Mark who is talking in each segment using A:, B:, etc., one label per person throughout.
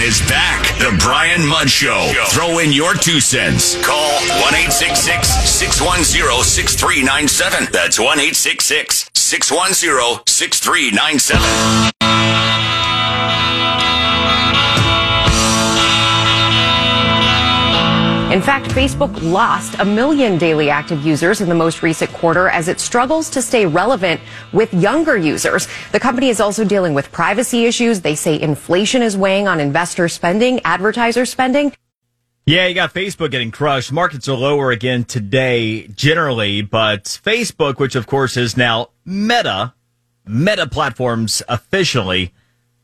A: Brian is back. The Brian Mudd Show. Throw in your two cents. Call 1 610 6397. That's 1 610 6397.
B: In fact, Facebook lost a million daily active users in the most recent quarter as it struggles to stay relevant with younger users. The company is also dealing with privacy issues. They say inflation is weighing on investor spending, advertiser spending.
C: Yeah, you got Facebook getting crushed. Markets are lower again today generally, but Facebook, which of course is now Meta, Meta platforms officially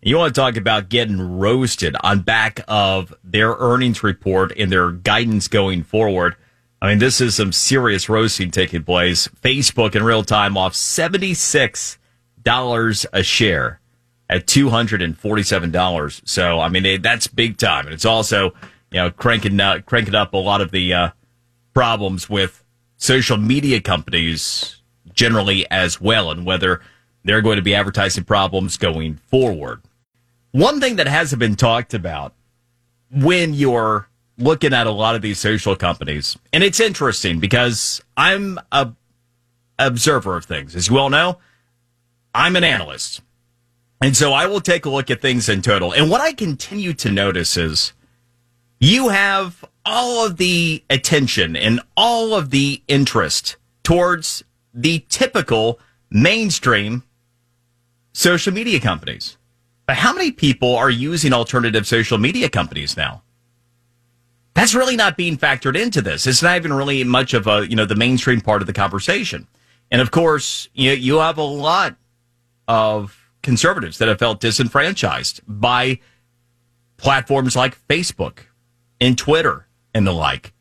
C: you want to talk about getting roasted on back of their earnings report and their guidance going forward. I mean, this is some serious roasting taking place. Facebook in real time off $76 a share at $247. So, I mean, that's big time. And it's also, you know, cranking, uh, cranking up a lot of the uh, problems with social media companies generally as well and whether they're going to be advertising problems going forward. One thing that hasn't been talked about when you're looking at a lot of these social companies, and it's interesting because I'm a observer of things. As you all know, I'm an analyst. And so I will take a look at things in total. And what I continue to notice is you have all of the attention and all of the interest towards the typical mainstream social media companies. But how many people are using alternative social media companies now? That's really not being factored into this. It's not even really much of a, you know, the mainstream part of the conversation. And of course, you, you have a lot of conservatives that have felt disenfranchised by platforms like Facebook and Twitter and the like.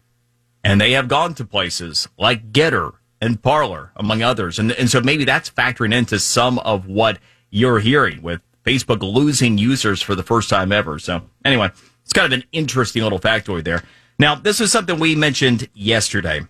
C: And they have gone to places like Gettr and Parler, among others. And, and so maybe that's factoring into some of what you're hearing with Facebook losing users for the first time ever. So anyway, it's kind of an interesting little factoid there. Now, this is something we mentioned yesterday.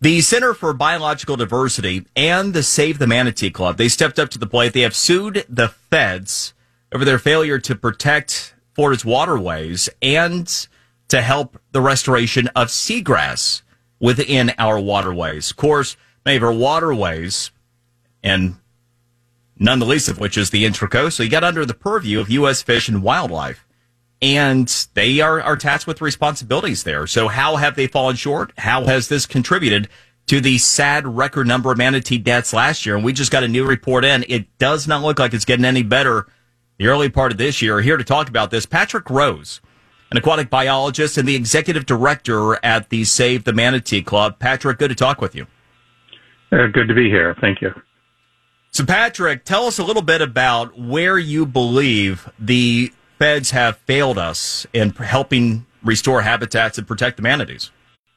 C: The Center for Biological Diversity and the Save the Manatee Club, they stepped up to the plate. They have sued the feds over their failure to protect Florida's waterways and to help the restoration of seagrass within our waterways. Of course, many of our waterways and none the least of which is the Intracoastal. You got under the purview of U.S. Fish and Wildlife, and they are, are tasked with responsibilities there. So, how have they fallen short? How has this contributed to the sad record number of manatee deaths last year? And we just got a new report in. It does not look like it's getting any better the early part of this year. Here to talk about this, Patrick Rose, an aquatic biologist and the executive director at the Save the Manatee Club. Patrick, good to talk with you.
D: Uh, good to be here. Thank you.
C: So, Patrick, tell us a little bit about where you believe the feds have failed us in helping restore habitats and protect the manatees.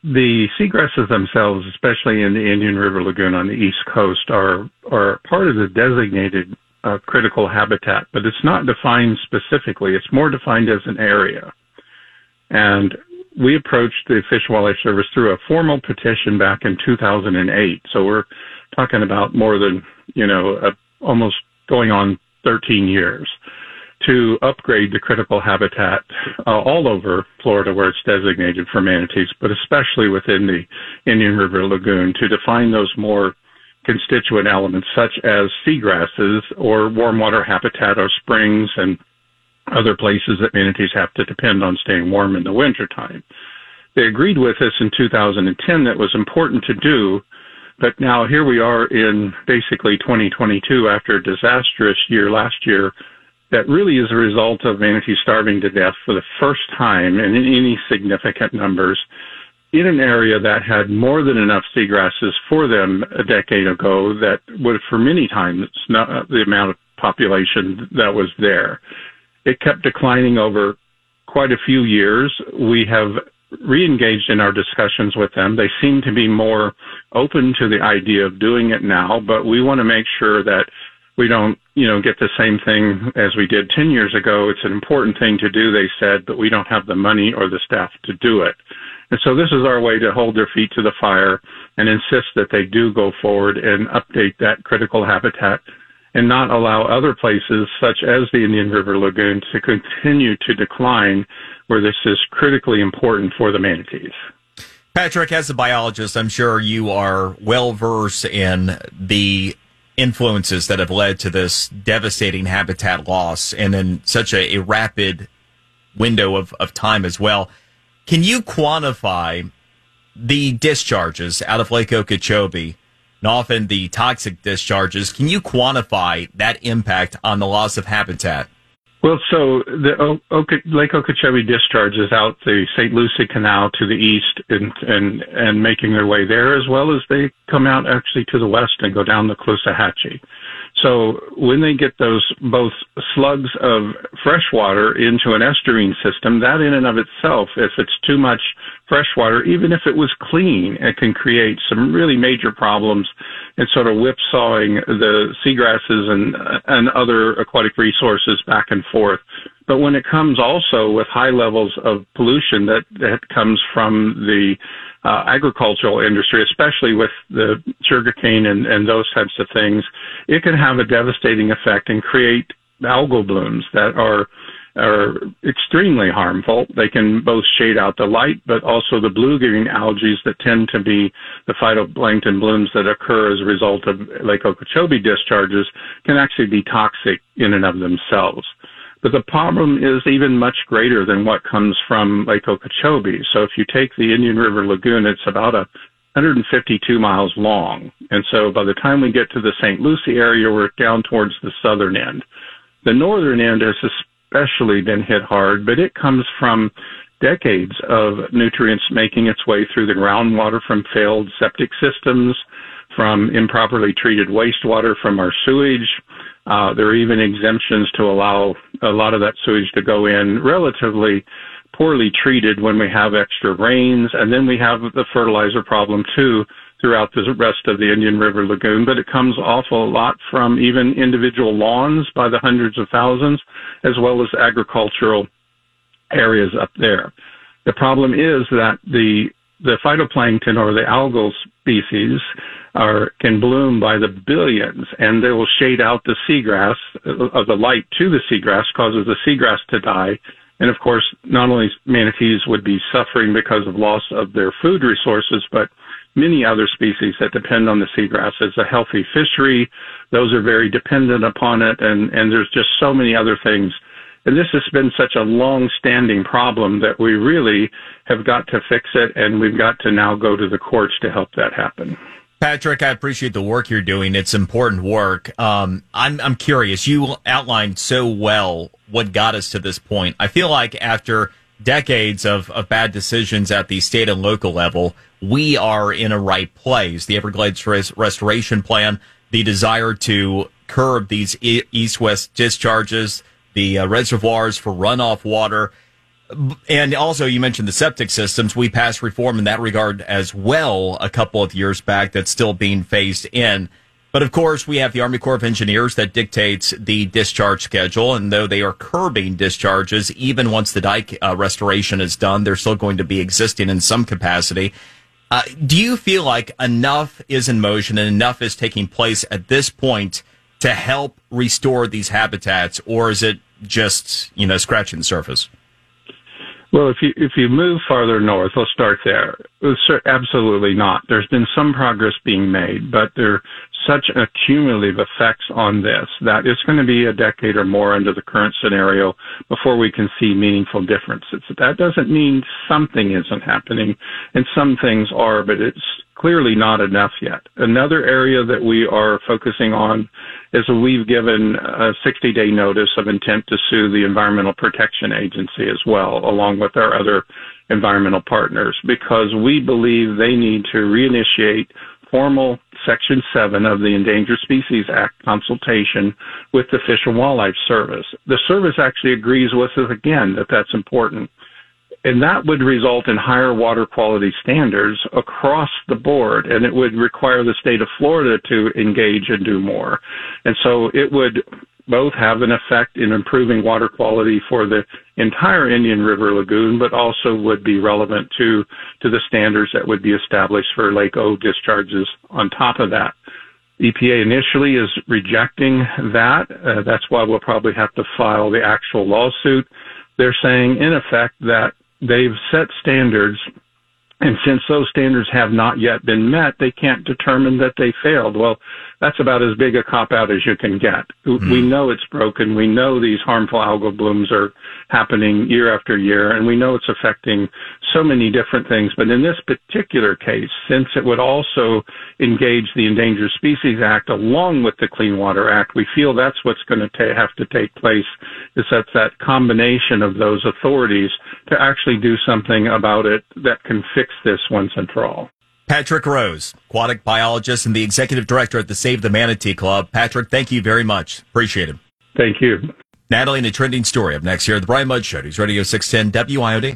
D: The seagrasses themselves, especially in the Indian River Lagoon on the east coast, are are part of the designated uh, critical habitat, but it's not defined specifically. It's more defined as an area. And we approached the Fish and Wildlife Service through a formal petition back in 2008. So we're talking about more than, you know, almost going on 13 years to upgrade the critical habitat uh, all over Florida where it's designated for manatees, but especially within the Indian River Lagoon to define those more constituent elements such as seagrasses or warm water habitat or springs and other places that manatees have to depend on staying warm in the wintertime. They agreed with us in 2010 that it was important to do but now here we are in basically 2022 after a disastrous year last year that really is a result of manatees starving to death for the first time in any significant numbers in an area that had more than enough seagrasses for them a decade ago that would for many times not the amount of population that was there. It kept declining over quite a few years. We have re-engaged in our discussions with them. They seem to be more open to the idea of doing it now, but we want to make sure that we don't, you know, get the same thing as we did 10 years ago. It's an important thing to do, they said, but we don't have the money or the staff to do it. And so this is our way to hold their feet to the fire and insist that they do go forward and update that critical habitat and not allow other places such as the Indian River Lagoon to continue to decline where this is critically important for the manatees.
C: Patrick, as a biologist, I'm sure you are well versed in the influences that have led to this devastating habitat loss and in such a, a rapid window of, of time as well. Can you quantify the discharges out of Lake Okeechobee and often the toxic discharges? Can you quantify that impact on the loss of habitat?
D: Well, so the o- Oke- Lake Okeechobee discharges out the St. Lucie Canal to the east and, and, and making their way there, as well as they come out actually to the west and go down the Caloosahatchee. So when they get those both slugs of fresh water into an estuarine system, that in and of itself, if it's too much fresh water, even if it was clean, it can create some really major problems and sort of whipsawing the seagrasses and and other aquatic resources back and forth. But when it comes also with high levels of pollution that, that comes from the uh, agricultural industry, especially with the sugarcane and, and those types of things, it can have a devastating effect and create algal blooms that are are extremely harmful. They can both shade out the light, but also the blue-green algae that tend to be the phytoplankton blooms that occur as a result of Lake Okeechobee discharges can actually be toxic in and of themselves. But the problem is even much greater than what comes from Lake Okeechobee. So if you take the Indian River Lagoon, it's about a 152 miles long. And so by the time we get to the St. Lucie area, we're down towards the southern end. The northern end has especially been hit hard, but it comes from decades of nutrients making its way through the groundwater from failed septic systems, from improperly treated wastewater from our sewage, uh, there are even exemptions to allow a lot of that sewage to go in relatively poorly treated when we have extra rains. And then we have the fertilizer problem too throughout the rest of the Indian River Lagoon, but it comes awful a lot from even individual lawns by the hundreds of thousands, as well as agricultural areas up there. The problem is that the the phytoplankton or the algal species are can bloom by the billions, and they will shade out the seagrass. Uh, the light to the seagrass causes the seagrass to die, and of course, not only manatees would be suffering because of loss of their food resources, but many other species that depend on the seagrass. It's a healthy fishery; those are very dependent upon it, and and there's just so many other things. And this has been such a long-standing problem that we really have got to fix it, and we've got to now go to the courts to help that happen.
C: Patrick, I appreciate the work you're doing. It's important work. Um, I'm, I'm curious. You outlined so well what got us to this point. I feel like after decades of, of bad decisions at the state and local level, we are in a right place. The Everglades Res- Restoration Plan, the desire to curb these e- east west discharges, the uh, reservoirs for runoff water and also, you mentioned the septic systems. We passed reform in that regard as well a couple of years back that's still being phased in. But of course, we have the Army Corps of Engineers that dictates the discharge schedule. And though they are curbing discharges, even once the dike uh, restoration is done, they're still going to be existing in some capacity. Uh, do you feel like enough is in motion and enough is taking place at this point to help restore these habitats? Or is it just, you know, scratching the surface?
D: Well, if you if you move farther north, let's start there. Uh, absolutely not. There's been some progress being made, but there are such accumulative effects on this that it's going to be a decade or more under the current scenario before we can see meaningful differences. That doesn't mean something isn't happening, and some things are, but it's clearly not enough yet. Another area that we are focusing on is we've given a 60 day notice of intent to sue the Environmental Protection Agency as well, along with our other environmental partners, because we believe they need to reinitiate formal Section 7 of the Endangered Species Act consultation with the Fish and Wildlife Service. The service actually agrees with us again that that's important and that would result in higher water quality standards across the board, and it would require the state of Florida to engage and do more. And so it would both have an effect in improving water quality for the entire Indian River Lagoon, but also would be relevant to, to the standards that would be established for Lake O discharges on top of that. EPA initially is rejecting that. Uh, that's why we'll probably have to file the actual lawsuit. They're saying, in effect, that they've set standards and since those standards have not yet been met, they can't determine that they failed. Well, that's about as big a cop out as you can get. Mm. We know it's broken. We know these harmful algal blooms are happening year after year, and we know it's affecting so many different things. But in this particular case, since it would also engage the Endangered Species Act along with the Clean Water Act, we feel that's what's going to ta- have to take place is that that combination of those authorities to actually do something about it that can fix this once and for all.
C: Patrick Rose, aquatic biologist and the executive director at the Save the Manatee Club. Patrick, thank you very much. Appreciate it.
D: Thank you.
C: Natalie, and a trending story up next here at the Brian Mudd Show. News Radio 610 WIOD.